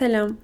Selam.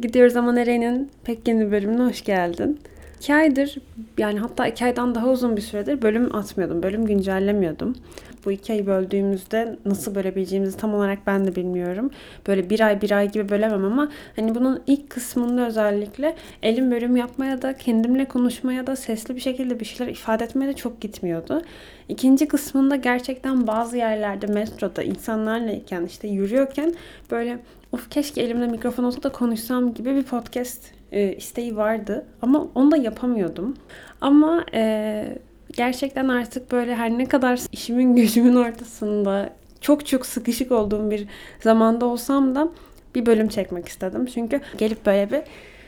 Gidiyoruz ama nerenin pek yeni bölümüne hoş geldin. İki aydır yani hatta iki aydan daha uzun bir süredir bölüm atmıyordum. Bölüm güncellemiyordum. Bu iki ayı böldüğümüzde nasıl bölebileceğimizi tam olarak ben de bilmiyorum. Böyle bir ay bir ay gibi bölemem ama hani bunun ilk kısmında özellikle elim bölüm yapmaya da kendimle konuşmaya da sesli bir şekilde bir şeyler ifade etmeye de çok gitmiyordu. İkinci kısmında gerçekten bazı yerlerde metroda insanlarlayken işte yürüyorken böyle of keşke elimde mikrofon olsa da konuşsam gibi bir podcast e, isteği vardı. Ama onu da yapamıyordum. Ama e, gerçekten artık böyle her ne kadar işimin gücümün ortasında çok çok sıkışık olduğum bir zamanda olsam da bir bölüm çekmek istedim. Çünkü gelip böyle bir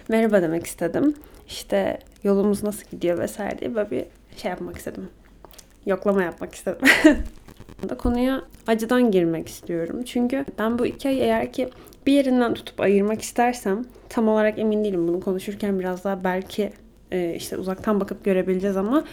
merhaba demek istedim. İşte yolumuz nasıl gidiyor vesaire diye böyle bir şey yapmak istedim. Yoklama yapmak istedim. da konuya acıdan girmek istiyorum. Çünkü ben bu iki ay eğer ki bir yerinden tutup ayırmak istersem tam olarak emin değilim. Bunu konuşurken biraz daha belki e, işte uzaktan bakıp görebileceğiz ama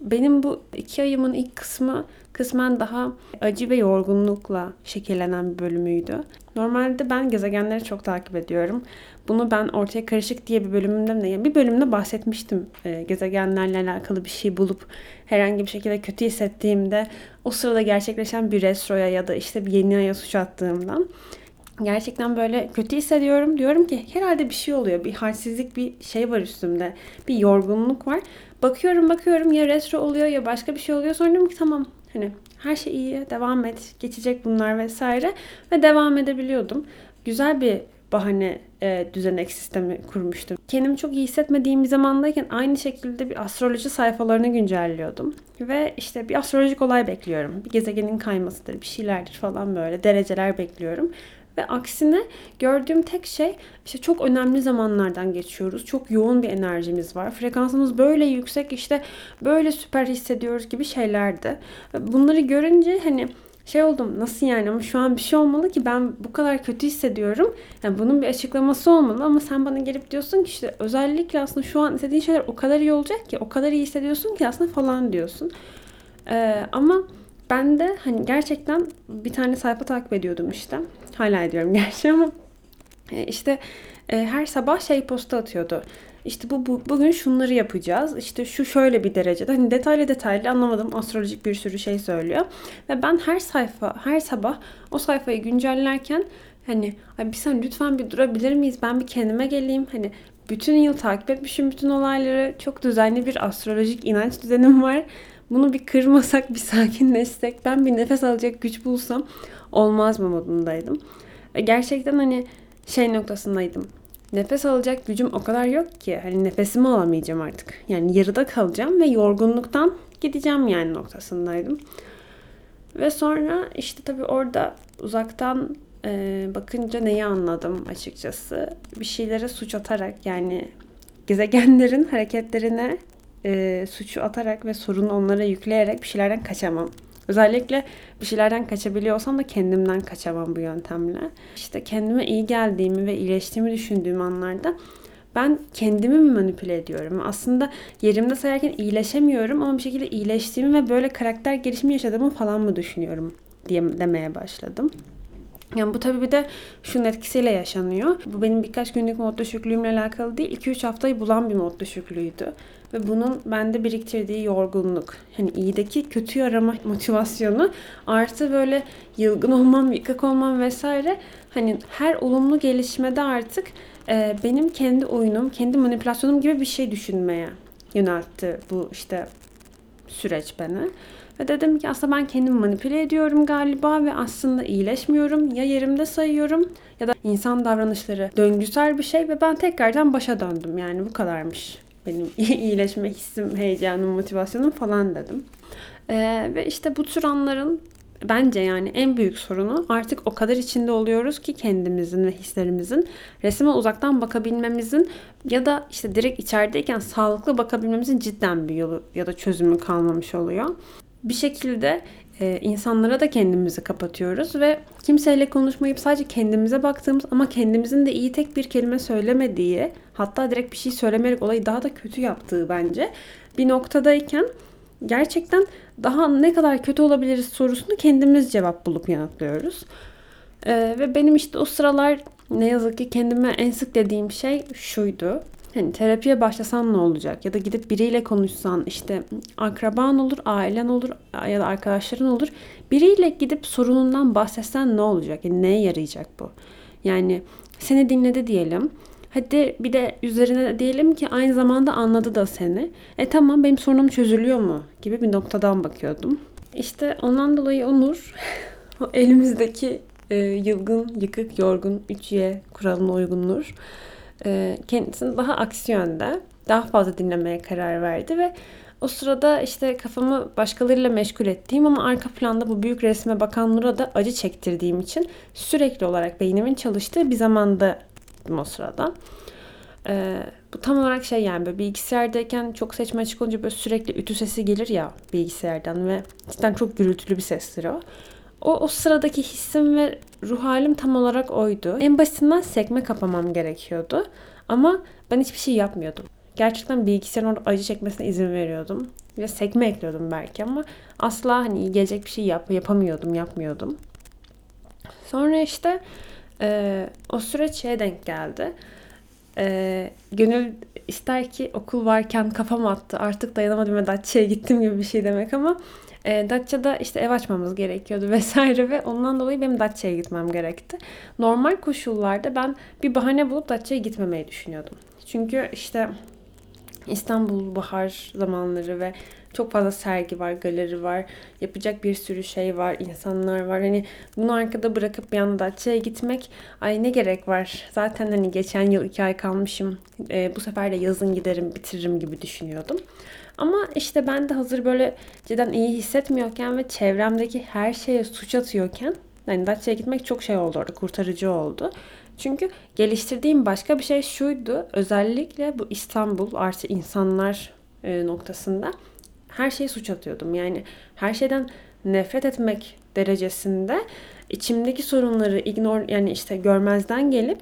benim bu iki ayımın ilk kısmı kısmen daha acı ve yorgunlukla şekillenen bir bölümüydü. Normalde ben gezegenleri çok takip ediyorum. Bunu ben ortaya karışık diye bir bölümümde de yani bir bölümde bahsetmiştim. E, gezegenlerle alakalı bir şey bulup herhangi bir şekilde kötü hissettiğimde o sırada gerçekleşen bir restroya ya da işte bir yeni aya suç attığımdan gerçekten böyle kötü hissediyorum. Diyorum ki herhalde bir şey oluyor. Bir halsizlik bir şey var üstümde. Bir yorgunluk var. Bakıyorum bakıyorum ya retro oluyor ya başka bir şey oluyor. Sonra diyorum ki tamam hani her şey iyi devam et geçecek bunlar vesaire ve devam edebiliyordum. Güzel bir bahane e, düzenek sistemi kurmuştum. Kendimi çok iyi hissetmediğim bir zamandayken aynı şekilde bir astroloji sayfalarını güncelliyordum. Ve işte bir astrolojik olay bekliyorum. Bir gezegenin kaymasıdır, bir şeylerdir falan böyle dereceler bekliyorum. Ve aksine gördüğüm tek şey işte çok önemli zamanlardan geçiyoruz. Çok yoğun bir enerjimiz var. Frekansımız böyle yüksek işte böyle süper hissediyoruz gibi şeylerdi. Bunları görünce hani şey oldum nasıl yani ama şu an bir şey olmalı ki ben bu kadar kötü hissediyorum. Yani bunun bir açıklaması olmalı ama sen bana gelip diyorsun ki işte özellikle aslında şu an istediğin şeyler o kadar iyi olacak ki o kadar iyi hissediyorsun ki aslında falan diyorsun. Ee, ama ben de hani gerçekten bir tane sayfa takip ediyordum işte. Hala ediyorum gerçi ama e, işte e, her sabah şey posta atıyordu. İşte bu, bu bugün şunları yapacağız. İşte şu şöyle bir derecede. Hani detaylı detaylı anlamadım. Astrolojik bir sürü şey söylüyor. Ve ben her sayfa, her sabah o sayfayı güncellerken hani ay bir sen lütfen bir durabilir miyiz? Ben bir kendime geleyim. Hani bütün yıl takip etmişim bütün olayları. Çok düzenli bir astrolojik inanç düzenim var. Bunu bir kırmasak, bir sakinleşsek, ben bir nefes alacak güç bulsam olmaz mı modundaydım. Gerçekten hani şey noktasındaydım. Nefes alacak gücüm o kadar yok ki. Hani nefesimi alamayacağım artık. Yani yarıda kalacağım ve yorgunluktan gideceğim yani noktasındaydım. Ve sonra işte tabii orada uzaktan e, bakınca neyi anladım açıkçası. Bir şeylere suç atarak yani gezegenlerin hareketlerine e, suçu atarak ve sorunu onlara yükleyerek bir şeylerden kaçamam. Özellikle bir şeylerden kaçabiliyorsam da kendimden kaçamam bu yöntemle. İşte kendime iyi geldiğimi ve iyileştiğimi düşündüğüm anlarda ben kendimi mi manipüle ediyorum? Aslında yerimde sayarken iyileşemiyorum ama bir şekilde iyileştiğimi ve böyle karakter gelişimi yaşadığımı falan mı düşünüyorum diye demeye başladım. Yani bu tabii bir de şunun etkisiyle yaşanıyor. Bu benim birkaç günlük mod düşüklüğümle alakalı değil. 2-3 haftayı bulan bir mod düşüklüğüydü. Ve bunun bende biriktirdiği yorgunluk. Hani iyideki kötü arama motivasyonu artı böyle yılgın olmam, yıkık olmam vesaire. Hani her olumlu gelişmede artık e, benim kendi oyunum, kendi manipülasyonum gibi bir şey düşünmeye yöneltti bu işte süreç beni. Ve dedim ki aslında ben kendimi manipüle ediyorum galiba ve aslında iyileşmiyorum. Ya yerimde sayıyorum ya da insan davranışları döngüsel bir şey ve ben tekrardan başa döndüm. Yani bu kadarmış benim iyileşme hissim, heyecanım, motivasyonum falan dedim. Ee, ve işte bu tür anların bence yani en büyük sorunu artık o kadar içinde oluyoruz ki kendimizin ve hislerimizin. Resme uzaktan bakabilmemizin ya da işte direkt içerideyken sağlıklı bakabilmemizin cidden bir yolu ya da çözümü kalmamış oluyor. Bir şekilde e, insanlara da kendimizi kapatıyoruz ve kimseyle konuşmayıp sadece kendimize baktığımız ama kendimizin de iyi tek bir kelime söylemediği hatta direkt bir şey söylemeyerek olayı daha da kötü yaptığı bence bir noktadayken gerçekten daha ne kadar kötü olabiliriz sorusunu kendimiz cevap bulup yanıtlıyoruz. Ee, ve benim işte o sıralar ne yazık ki kendime en sık dediğim şey şuydu. Hani terapiye başlasan ne olacak? Ya da gidip biriyle konuşsan işte akraban olur, ailen olur ya da arkadaşların olur. Biriyle gidip sorunundan bahsetsen ne olacak? Yani neye yarayacak bu? Yani seni dinledi diyelim. Hadi bir de üzerine diyelim ki aynı zamanda anladı da seni. E tamam benim sorunum çözülüyor mu? Gibi bir noktadan bakıyordum. İşte ondan dolayı Onur o elimizdeki e, yılgın, yıkık, yorgun 3Y kuralına uygundur. E, kendisini daha aksi yönde daha fazla dinlemeye karar verdi ve o sırada işte kafamı başkalarıyla meşgul ettiğim ama arka planda bu büyük resme bakan Nur'a da acı çektirdiğim için sürekli olarak beynimin çalıştığı bir zamanda o sırada. Ee, bu tam olarak şey yani böyle bilgisayardayken çok seçme açık olunca böyle sürekli ütü sesi gelir ya bilgisayardan ve cidden çok gürültülü bir sestir o. O, o sıradaki hissim ve ruh halim tam olarak oydu. En basitinden sekme kapamam gerekiyordu. Ama ben hiçbir şey yapmıyordum. Gerçekten bilgisayarın orada acı çekmesine izin veriyordum. Ve sekme ekliyordum belki ama asla hani gelecek bir şey yap, yapamıyordum, yapmıyordum. Sonra işte e, o süreç şeye denk geldi. E, gönül ister ki okul varken kafam attı. Artık dayanamadım ve Datça'ya gittim gibi bir şey demek ama e, Datça'da işte ev açmamız gerekiyordu vesaire ve ondan dolayı benim Datça'ya gitmem gerekti. Normal koşullarda ben bir bahane bulup Datça'ya gitmemeyi düşünüyordum. Çünkü işte İstanbul bahar zamanları ve çok fazla sergi var, galeri var, yapacak bir sürü şey var, insanlar var. Hani bunu arkada bırakıp bir anda Datça'ya gitmek, ay ne gerek var? Zaten hani geçen yıl iki ay kalmışım, e, bu sefer de yazın giderim, bitiririm gibi düşünüyordum. Ama işte ben de hazır böyle cidden iyi hissetmiyorken ve çevremdeki her şeye suç atıyorken yani Datça'ya gitmek çok şey oldu orada, kurtarıcı oldu. Çünkü geliştirdiğim başka bir şey şuydu. Özellikle bu İstanbul artı insanlar e, noktasında her şeyi suç atıyordum. Yani her şeyden nefret etmek derecesinde içimdeki sorunları ignor yani işte görmezden gelip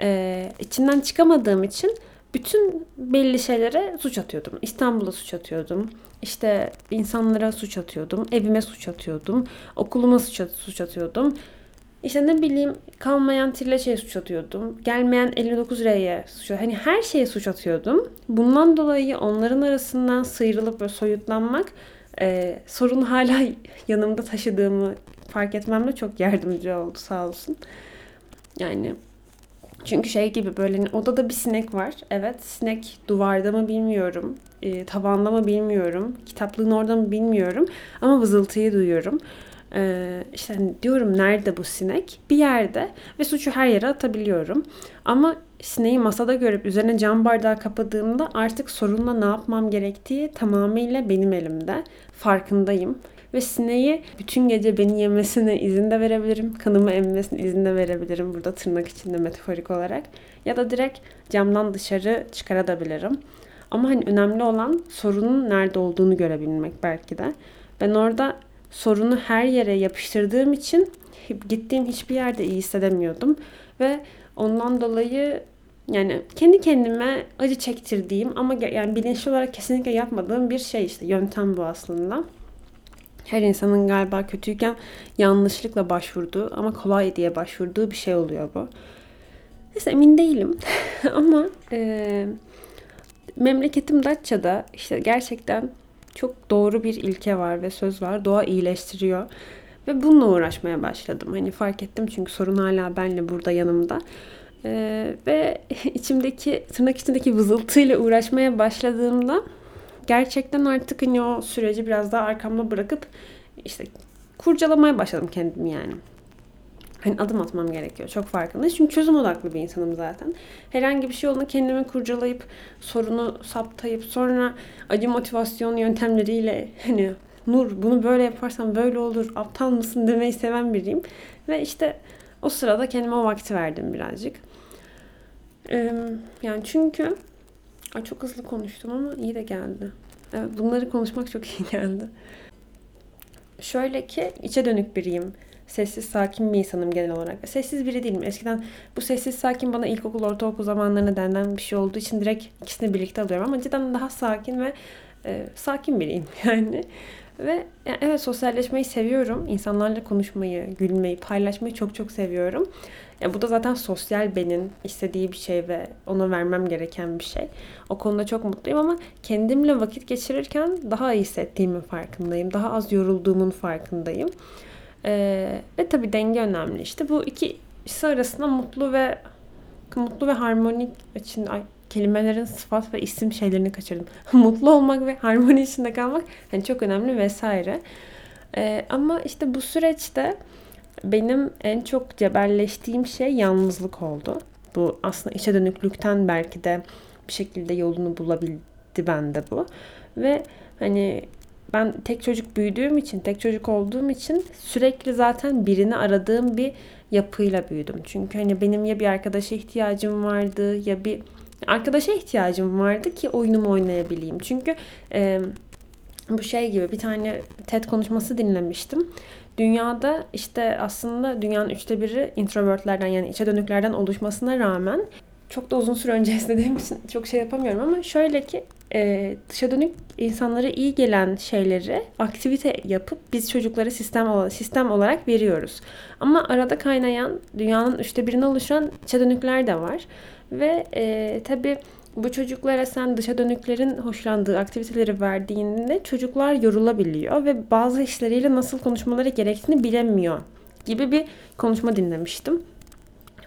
e, içinden çıkamadığım için bütün belli şeylere suç atıyordum. İstanbul'a suç atıyordum. İşte insanlara suç atıyordum. Evime suç atıyordum. Okuluma suç, suç atıyordum. İşte ne bileyim kalmayan Trileçe'ye suç atıyordum. Gelmeyen 59R'ye suç atıyordum. Hani her şeye suç atıyordum. Bundan dolayı onların arasından sıyrılıp ve soyutlanmak e, sorunu hala yanımda taşıdığımı fark etmemde çok yardımcı oldu sağ olsun. Yani çünkü şey gibi böyle hani odada bir sinek var. Evet sinek duvarda mı bilmiyorum. E, tavanda mı bilmiyorum. Kitaplığın orada mı bilmiyorum. Ama vızıltıyı duyuyorum. Ee, işte hani diyorum nerede bu sinek? Bir yerde ve suçu her yere atabiliyorum. Ama sineği masada görüp üzerine cam bardağı kapadığımda artık sorunla ne yapmam gerektiği tamamıyla benim elimde. Farkındayım. Ve sineği bütün gece beni yemesine izin de verebilirim. Kanımı emmesine izin de verebilirim. Burada tırnak içinde metaforik olarak. Ya da direkt camdan dışarı çıkarabilirim. Ama hani önemli olan sorunun nerede olduğunu görebilmek belki de. Ben orada sorunu her yere yapıştırdığım için gittiğim hiçbir yerde iyi hissedemiyordum. Ve ondan dolayı yani kendi kendime acı çektirdiğim ama yani bilinçli olarak kesinlikle yapmadığım bir şey işte yöntem bu aslında. Her insanın galiba kötüyken yanlışlıkla başvurduğu ama kolay diye başvurduğu bir şey oluyor bu. Neyse emin değilim ama e, memleketim Datça'da işte gerçekten çok doğru bir ilke var ve söz var. Doğa iyileştiriyor. Ve bununla uğraşmaya başladım. Hani fark ettim çünkü sorun hala benle burada yanımda. Ee, ve içimdeki tırnak içindeki vızıltıyla uğraşmaya başladığımda gerçekten artık hani o süreci biraz daha arkamda bırakıp işte kurcalamaya başladım kendimi yani hani adım atmam gerekiyor. Çok farkındayım. Çünkü çözüm odaklı bir insanım zaten. Herhangi bir şey olduğunda kendimi kurcalayıp sorunu saptayıp sonra acı motivasyon yöntemleriyle hani Nur bunu böyle yaparsan böyle olur aptal mısın demeyi seven biriyim. Ve işte o sırada kendime o vakti verdim birazcık. Ee, yani çünkü Ay çok hızlı konuştum ama iyi de geldi. Evet, bunları konuşmak çok iyi geldi. Şöyle ki içe dönük biriyim sessiz sakin bir insanım genel olarak. Sessiz biri değilim. Eskiden bu sessiz sakin bana ilkokul, ortaokul zamanlarında denilen bir şey olduğu için direkt ikisini birlikte alıyorum. Ama cidden daha sakin ve e, sakin biriyim yani. Ve evet sosyalleşmeyi seviyorum. İnsanlarla konuşmayı, gülmeyi, paylaşmayı çok çok seviyorum. Ya bu da zaten sosyal benin istediği bir şey ve ona vermem gereken bir şey. O konuda çok mutluyum ama kendimle vakit geçirirken daha iyi hissettiğimin farkındayım. Daha az yorulduğumun farkındayım. Ee, ve tabii denge önemli. İşte bu ikisi arasında mutlu ve mutlu ve harmonik için ay, kelimelerin sıfat ve isim şeylerini kaçırdım. mutlu olmak ve harmoni içinde kalmak hani çok önemli vesaire. Ee, ama işte bu süreçte benim en çok cebelleştiğim şey yalnızlık oldu. Bu aslında içe dönüklükten belki de bir şekilde yolunu bulabildi bende bu. Ve hani ben tek çocuk büyüdüğüm için, tek çocuk olduğum için sürekli zaten birini aradığım bir yapıyla büyüdüm. Çünkü hani benim ya bir arkadaşa ihtiyacım vardı ya bir arkadaşa ihtiyacım vardı ki oyunumu oynayabileyim. Çünkü e, bu şey gibi bir tane TED konuşması dinlemiştim. Dünyada işte aslında dünyanın üçte biri introvertlerden yani içe dönüklerden oluşmasına rağmen çok da uzun süre önce izlediğim için çok şey yapamıyorum ama şöyle ki e, dışa dönük insanlara iyi gelen şeyleri aktivite yapıp biz çocuklara sistem sistem olarak veriyoruz. Ama arada kaynayan dünyanın üçte birine oluşan içe dönükler de var. Ve e, tabii bu çocuklara sen dışa dönüklerin hoşlandığı aktiviteleri verdiğinde çocuklar yorulabiliyor ve bazı işleriyle nasıl konuşmaları gerektiğini bilemiyor gibi bir konuşma dinlemiştim.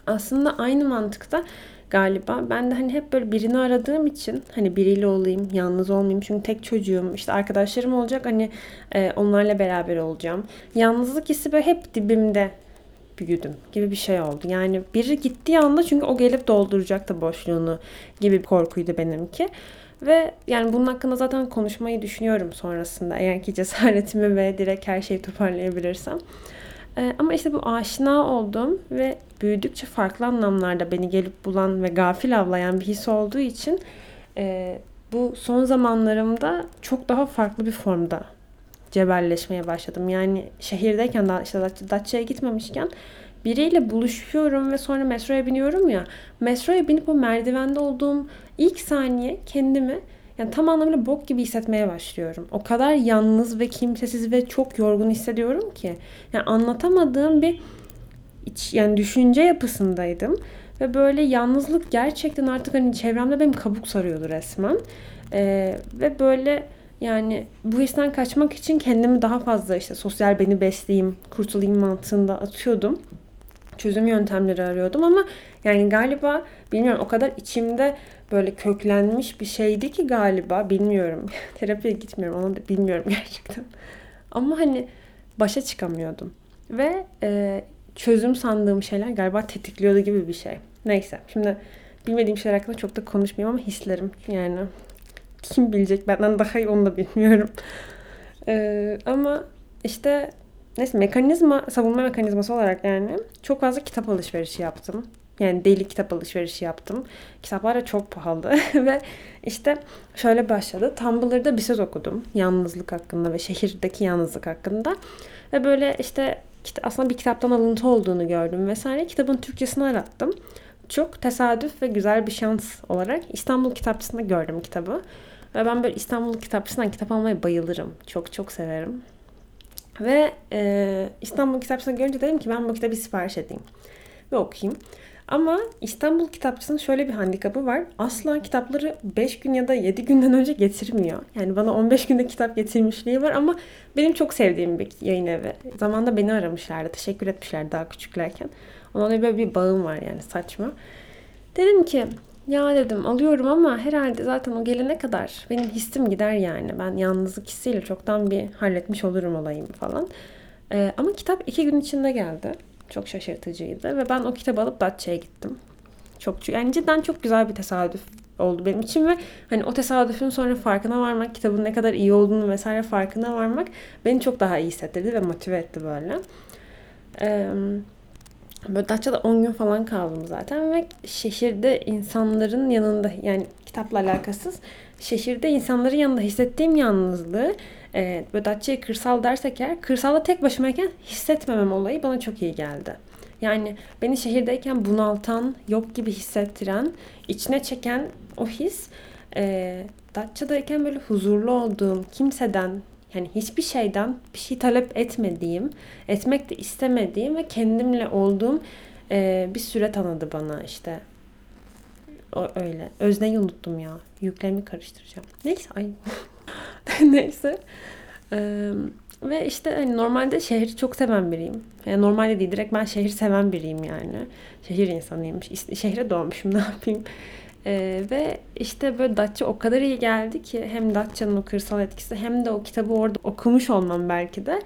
Aslında aynı mantıkta galiba. Ben de hani hep böyle birini aradığım için hani biriyle olayım, yalnız olmayayım. Çünkü tek çocuğum, işte arkadaşlarım olacak hani e, onlarla beraber olacağım. Yalnızlık hissi böyle hep dibimde büyüdüm gibi bir şey oldu. Yani biri gittiği anda çünkü o gelip dolduracaktı boşluğunu gibi bir korkuydu benimki. Ve yani bunun hakkında zaten konuşmayı düşünüyorum sonrasında. Eğer ki cesaretimi ve direkt her şeyi toparlayabilirsem. Ee, ama işte bu aşina olduğum ve büyüdükçe farklı anlamlarda beni gelip bulan ve gafil avlayan bir his olduğu için e, bu son zamanlarımda çok daha farklı bir formda cebelleşmeye başladım. Yani şehirdeyken daha işte Datça'ya gitmemişken biriyle buluşuyorum ve sonra metroya biniyorum ya. Metroya binip o merdivende olduğum ilk saniye kendimi yani tam anlamıyla bok gibi hissetmeye başlıyorum. O kadar yalnız ve kimsesiz ve çok yorgun hissediyorum ki. Yani anlatamadığım bir iç, yani düşünce yapısındaydım. Ve böyle yalnızlık gerçekten artık hani çevremde benim kabuk sarıyordu resmen. Ee, ve böyle yani bu histen kaçmak için kendimi daha fazla işte sosyal beni besleyeyim, kurtulayım mantığında atıyordum. Çözüm yöntemleri arıyordum ama yani galiba bilmiyorum o kadar içimde böyle köklenmiş bir şeydi ki galiba bilmiyorum. Terapiye gitmiyorum onu da bilmiyorum gerçekten. Ama hani başa çıkamıyordum. Ve e, çözüm sandığım şeyler galiba tetikliyordu gibi bir şey. Neyse şimdi bilmediğim şeyler hakkında çok da konuşmayayım ama hislerim yani kim bilecek benden daha iyi onu da bilmiyorum. Ee, ama işte neyse mekanizma savunma mekanizması olarak yani çok fazla kitap alışverişi yaptım. Yani deli kitap alışverişi yaptım. Kitaplar da çok pahalı ve işte şöyle başladı. Tumblr'da bir söz okudum. Yalnızlık hakkında ve şehirdeki yalnızlık hakkında. Ve böyle işte aslında bir kitaptan alıntı olduğunu gördüm vesaire. Kitabın Türkçesini arattım. Çok tesadüf ve güzel bir şans olarak İstanbul Kitapçısı'nda gördüm kitabı. Ve ben böyle İstanbul Kitapçısı'ndan kitap almaya bayılırım. Çok çok severim. Ve e, İstanbul Kitapçısı'nı görünce dedim ki ben bu kitabı sipariş edeyim. Ve okuyayım. Ama İstanbul Kitapçısı'nın şöyle bir handikapı var. Asla kitapları 5 gün ya da 7 günden önce getirmiyor. Yani bana 15 günde kitap getirmişliği var ama benim çok sevdiğim bir yayın evi. Zamanda beni aramışlardı. Teşekkür etmişler daha küçüklerken. Ona böyle bir bağım var yani saçma. Dedim ki ya dedim alıyorum ama herhalde zaten o gelene kadar benim hissim gider yani. Ben yalnızlık hissiyle çoktan bir halletmiş olurum olayım falan. Ee, ama kitap iki gün içinde geldi. Çok şaşırtıcıydı ve ben o kitabı alıp Datça'ya gittim. Çok yani cidden çok güzel bir tesadüf oldu benim için ve hani o tesadüfün sonra farkına varmak, kitabın ne kadar iyi olduğunu vesaire farkına varmak beni çok daha iyi hissettirdi ve motive etti böyle. Ee, Böyle Datça'da 10 gün falan kaldım zaten ve şehirde insanların yanında yani kitapla alakasız şehirde insanların yanında hissettiğim yalnızlığı e, böyle Datça'ya kırsal dersek eğer kırsalda tek başımayken hissetmemem olayı bana çok iyi geldi. Yani beni şehirdeyken bunaltan, yok gibi hissettiren, içine çeken o his e, Datça'dayken böyle huzurlu olduğum, kimseden yani hiçbir şeyden bir şey talep etmediğim, etmek de istemediğim ve kendimle olduğum e, bir süre tanıdı bana işte. O, öyle. Özneyi unuttum ya. Yüklemi karıştıracağım. Neyse ay. Neyse. Ee, ve işte hani normalde şehri çok seven biriyim. Yani normalde değil direkt ben şehir seven biriyim yani. Şehir insanıyım. Şehre doğmuşum ne yapayım. Ee, ve işte böyle Datça o kadar iyi geldi ki hem Datça'nın o kırsal etkisi hem de o kitabı orada okumuş olmam belki de.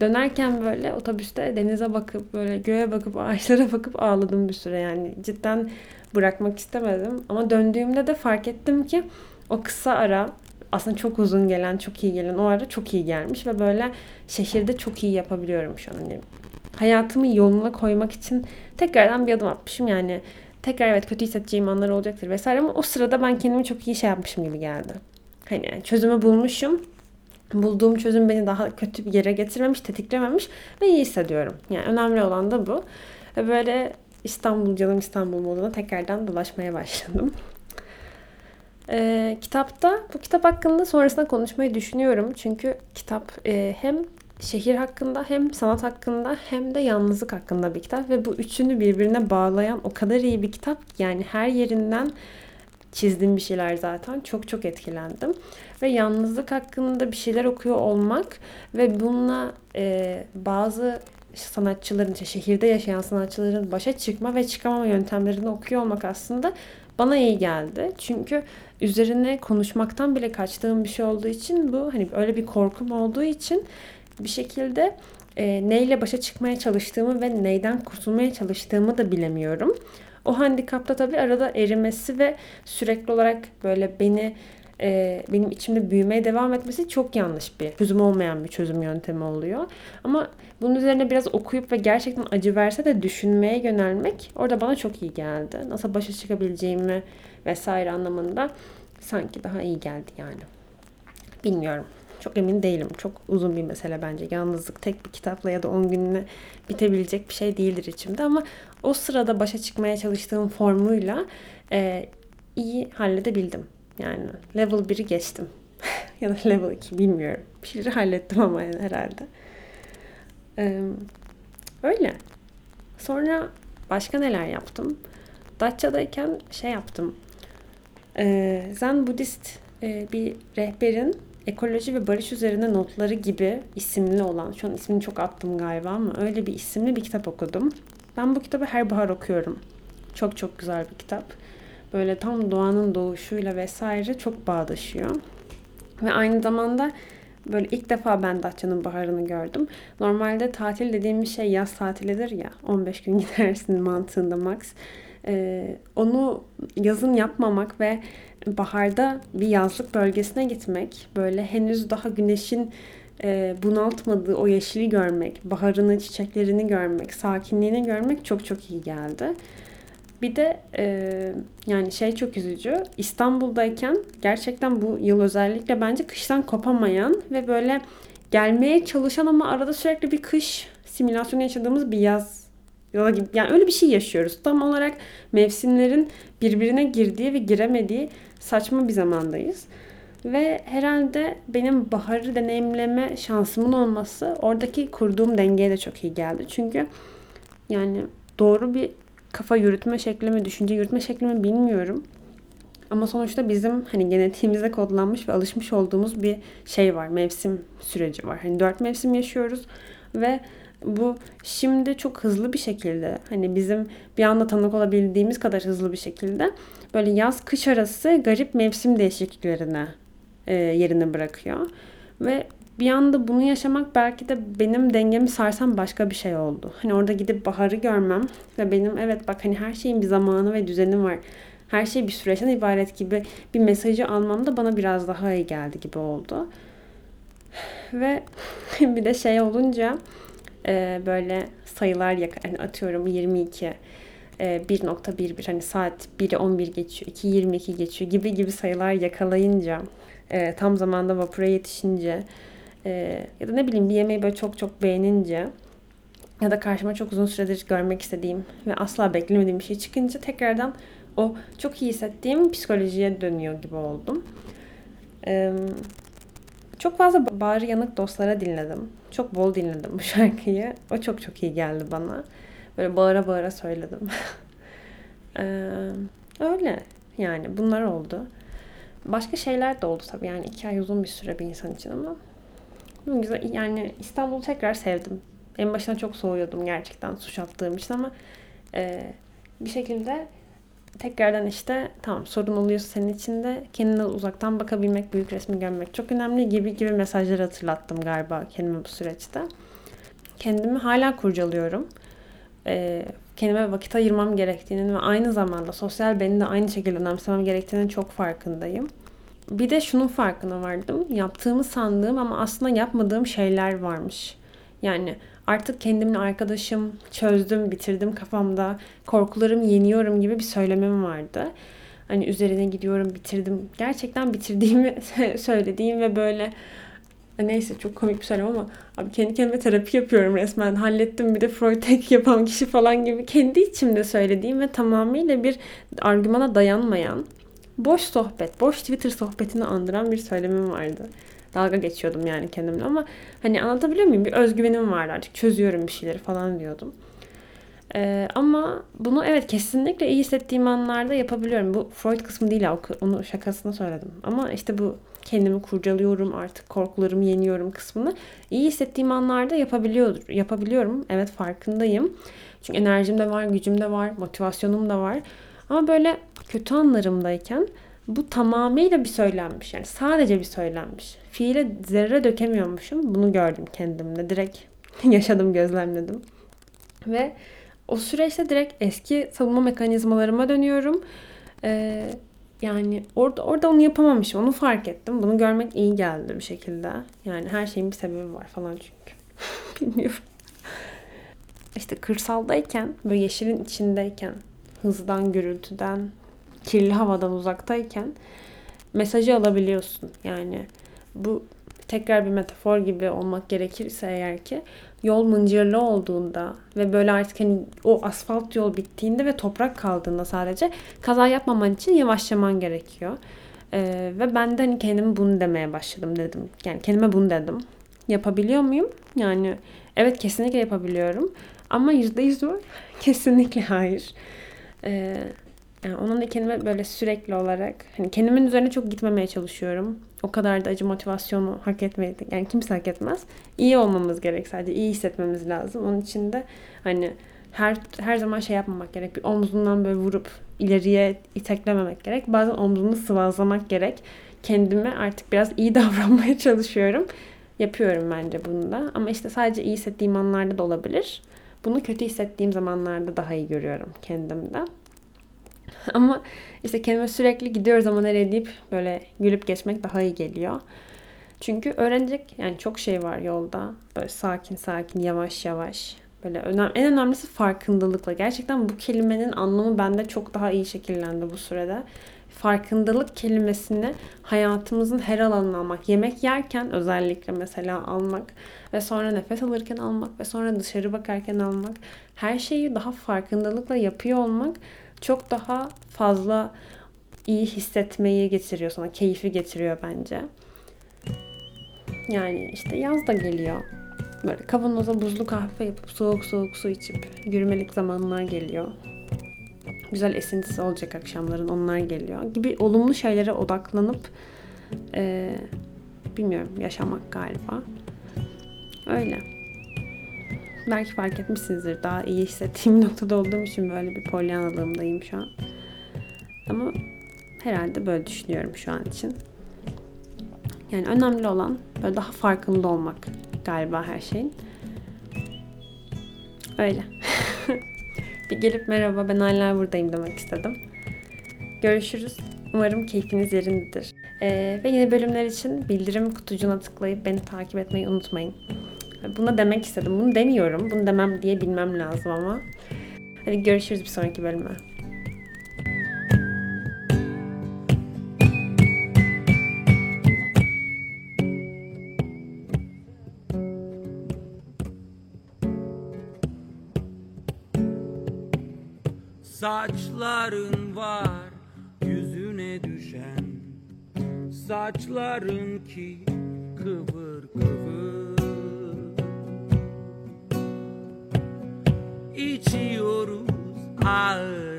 Dönerken böyle otobüste denize bakıp böyle göğe bakıp ağaçlara bakıp ağladım bir süre yani. Cidden bırakmak istemedim. Ama döndüğümde de fark ettim ki o kısa ara aslında çok uzun gelen, çok iyi gelen o ara çok iyi gelmiş ve böyle şehirde çok iyi yapabiliyorum şu an. Hani hayatımı yoluna koymak için tekrardan bir adım atmışım yani. Tekrar evet kötü hissedeceğim anlar olacaktır vesaire ama o sırada ben kendimi çok iyi şey yapmışım gibi geldi. Hani çözümü bulmuşum. Bulduğum çözüm beni daha kötü bir yere getirmemiş, tetiklememiş ve iyi hissediyorum. Yani önemli olan da bu. Böyle İstanbul canım İstanbul moduna tekrardan dolaşmaya başladım. Ee, kitapta bu kitap hakkında sonrasında konuşmayı düşünüyorum. Çünkü kitap e, hem şehir hakkında hem sanat hakkında hem de yalnızlık hakkında bir kitap. Ve bu üçünü birbirine bağlayan o kadar iyi bir kitap yani her yerinden çizdiğim bir şeyler zaten. Çok çok etkilendim. Ve yalnızlık hakkında bir şeyler okuyor olmak ve bununla e, bazı sanatçıların şehirde yaşayan sanatçıların başa çıkma ve çıkamama yöntemlerini okuyor olmak aslında bana iyi geldi. Çünkü üzerine konuşmaktan bile kaçtığım bir şey olduğu için bu hani öyle bir korkum olduğu için bir şekilde e, neyle başa çıkmaya çalıştığımı ve neyden kurtulmaya çalıştığımı da bilemiyorum. O handikapta tabii arada erimesi ve sürekli olarak böyle beni e, benim içimde büyümeye devam etmesi çok yanlış bir çözüm olmayan bir çözüm yöntemi oluyor. Ama bunun üzerine biraz okuyup ve gerçekten acı verse de düşünmeye yönelmek orada bana çok iyi geldi. Nasıl başa çıkabileceğimi vesaire anlamında sanki daha iyi geldi yani. Bilmiyorum. Çok emin değilim. Çok uzun bir mesele bence. Yalnızlık tek bir kitapla ya da 10 gününe bitebilecek bir şey değildir içimde ama o sırada başa çıkmaya çalıştığım formuyla e, iyi halledebildim. Yani level 1'i geçtim. ya da level 2 bilmiyorum. Bir hallettim ama herhalde. Ee, öyle. Sonra başka neler yaptım? Datça'dayken şey yaptım. Ee, Zen Budist e, bir rehberin ekoloji ve barış üzerine notları gibi isimli olan, şu an ismini çok attım galiba ama öyle bir isimli bir kitap okudum. Ben bu kitabı her bahar okuyorum. Çok çok güzel bir kitap böyle tam doğanın doğuşuyla vesaire çok bağdaşıyor. Ve aynı zamanda böyle ilk defa ben Datça'nın baharını gördüm. Normalde tatil dediğimiz şey yaz tatilidir ya. 15 gün gidersin mantığında max. Ee, onu yazın yapmamak ve baharda bir yazlık bölgesine gitmek, böyle henüz daha güneşin e, bunaltmadığı o yeşili görmek, baharını, çiçeklerini görmek, sakinliğini görmek çok çok iyi geldi. Bir de e, yani şey çok üzücü. İstanbul'dayken gerçekten bu yıl özellikle bence kıştan kopamayan ve böyle gelmeye çalışan ama arada sürekli bir kış simülasyonu yaşadığımız bir yaz yola gibi. Yani öyle bir şey yaşıyoruz. Tam olarak mevsimlerin birbirine girdiği ve giremediği saçma bir zamandayız. Ve herhalde benim baharı deneyimleme şansımın olması oradaki kurduğum dengeye de çok iyi geldi. Çünkü yani doğru bir kafa yürütme şeklimi, düşünce yürütme şeklimi bilmiyorum. Ama sonuçta bizim hani genetiğimize kodlanmış ve alışmış olduğumuz bir şey var. Mevsim süreci var. Hani dört mevsim yaşıyoruz ve bu şimdi çok hızlı bir şekilde hani bizim bir anda tanık olabildiğimiz kadar hızlı bir şekilde böyle yaz kış arası garip mevsim değişikliklerine e, yerini bırakıyor. Ve bir anda bunu yaşamak belki de benim dengemi sarsan başka bir şey oldu. Hani orada gidip baharı görmem ve benim evet bak hani her şeyin bir zamanı ve düzeni var. Her şey bir süreçten ibaret gibi bir mesajı almam da bana biraz daha iyi geldi gibi oldu. Ve bir de şey olunca e, böyle sayılar yak yani atıyorum 22 e, 1.11 hani saat 1'e 11 geçiyor 2.22 geçiyor gibi gibi sayılar yakalayınca e, tam zamanda vapura yetişince e, ya da ne bileyim bir yemeği böyle çok çok beğenince ya da karşıma çok uzun süredir görmek istediğim ve asla beklemediğim bir şey çıkınca tekrardan o çok iyi hissettiğim psikolojiye dönüyor gibi oldum. Ee, çok fazla bağrı yanık dostlara dinledim. Çok bol dinledim bu şarkıyı. O çok çok iyi geldi bana. Böyle bağıra bağıra söyledim. ee, öyle yani bunlar oldu. Başka şeyler de oldu tabii yani iki ay uzun bir süre bir insan için ama güzel yani İstanbul'u tekrar sevdim. En başına çok soğuyordum gerçekten suç attığım için ama e, bir şekilde tekrardan işte tamam sorun oluyorsa senin için de kendine uzaktan bakabilmek, büyük resmi görmek çok önemli gibi gibi mesajları hatırlattım galiba kendime bu süreçte. Kendimi hala kurcalıyorum. Ee, kendime vakit ayırmam gerektiğinin ve aynı zamanda sosyal beni de aynı şekilde önemsemem gerektiğinin çok farkındayım. Bir de şunun farkına vardım. Yaptığımı sandığım ama aslında yapmadığım şeyler varmış. Yani artık kendimin arkadaşım, çözdüm, bitirdim kafamda, korkularım yeniyorum gibi bir söylemim vardı. Hani üzerine gidiyorum, bitirdim. Gerçekten bitirdiğimi söylediğim ve böyle neyse çok komik bir söylem ama abi kendi kendime terapi yapıyorum resmen. Hallettim bir de Freud tek yapan kişi falan gibi kendi içimde söylediğim ve tamamıyla bir argümana dayanmayan boş sohbet, boş Twitter sohbetini andıran bir söylemim vardı dalga geçiyordum yani kendimle ama hani anlatabiliyor muyum? Bir özgüvenim vardı artık çözüyorum bir şeyleri falan diyordum. Ee, ama bunu evet kesinlikle iyi hissettiğim anlarda yapabiliyorum. Bu Freud kısmı değil onu şakasına söyledim. Ama işte bu kendimi kurcalıyorum artık korkularımı yeniyorum kısmını iyi hissettiğim anlarda yapabiliyor, yapabiliyorum. Evet farkındayım. Çünkü enerjim de var, gücüm de var, motivasyonum da var. Ama böyle kötü anlarımdayken bu tamamıyla bir söylenmiş. Yani sadece bir söylenmiş. Fiile zerre dökemiyormuşum. Bunu gördüm kendimde. Direkt yaşadım, gözlemledim. Ve o süreçte direkt eski savunma mekanizmalarıma dönüyorum. Ee, yani orada orada onu yapamamışım. Onu fark ettim. Bunu görmek iyi geldi bir şekilde. Yani her şeyin bir sebebi var falan çünkü. Bilmiyorum. İşte kırsaldayken, böyle yeşilin içindeyken, hızdan, gürültüden, kirli havadan uzaktayken mesajı alabiliyorsun. Yani bu tekrar bir metafor gibi olmak gerekirse eğer ki yol mıncırlı olduğunda ve böyle artık hani o asfalt yol bittiğinde ve toprak kaldığında sadece kaza yapmaman için yavaşlaman gerekiyor. Ee, ve ben de hani kendime bunu demeye başladım dedim. Yani kendime bunu dedim. Yapabiliyor muyum? Yani evet kesinlikle yapabiliyorum. Ama yüzde yüz mü? Kesinlikle hayır. Ee, yani onun da kendime böyle sürekli olarak hani kendimin üzerine çok gitmemeye çalışıyorum. O kadar da acı motivasyonu hak etmeyi yani kimse hak etmez. İyi olmamız gerek sadece. iyi hissetmemiz lazım. Onun için de hani her her zaman şey yapmamak gerek. Bir omzundan böyle vurup ileriye iteklememek gerek. Bazen omzunu sıvazlamak gerek. Kendime artık biraz iyi davranmaya çalışıyorum. Yapıyorum bence bunu da. Ama işte sadece iyi hissettiğim anlarda da olabilir. Bunu kötü hissettiğim zamanlarda daha iyi görüyorum kendimde. Ama işte kendime sürekli gidiyor zaman nereye deyip böyle gülüp geçmek daha iyi geliyor. Çünkü öğrenecek yani çok şey var yolda. Böyle sakin sakin yavaş yavaş. Böyle önem, en önemlisi farkındalıkla. Gerçekten bu kelimenin anlamı bende çok daha iyi şekillendi bu sürede. Farkındalık kelimesini hayatımızın her alanına almak. Yemek yerken özellikle mesela almak ve sonra nefes alırken almak ve sonra dışarı bakarken almak. Her şeyi daha farkındalıkla yapıyor olmak çok daha fazla iyi hissetmeyi getiriyor sana. Keyfi getiriyor bence. Yani işte yaz da geliyor. Böyle kavanoza buzlu kahve yapıp soğuk soğuk su içip yürümelik zamanlar geliyor. Güzel esintisi olacak akşamların onlar geliyor. Gibi olumlu şeylere odaklanıp e, bilmiyorum yaşamak galiba. Öyle. Belki fark etmişsinizdir. Daha iyi hissettiğim noktada olduğum için böyle bir polyanalığımdayım şu an. Ama herhalde böyle düşünüyorum şu an için. Yani önemli olan böyle daha farkında olmak galiba her şeyin. Öyle. Bir gelip merhaba ben hala buradayım demek istedim. Görüşürüz. Umarım keyfiniz yerindedir. Ee, ve yeni bölümler için bildirim kutucuğuna tıklayıp beni takip etmeyi unutmayın. Buna demek istedim. Bunu demiyorum. Bunu demem diye bilmem lazım ama. Hadi görüşürüz bir sonraki bölüme. Saçların var yüzüne düşen. Saçların ki kıvır kıvır. İçiyoruz ağır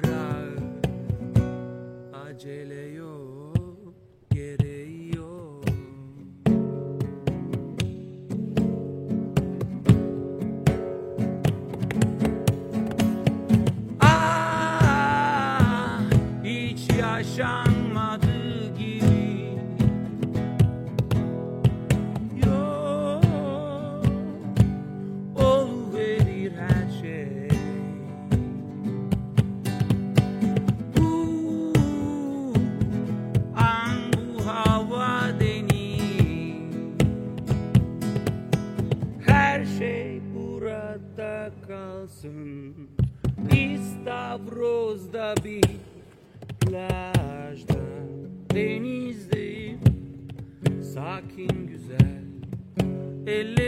İstavroz'da bir plajda Denizdeyim sakin güzel Ellerim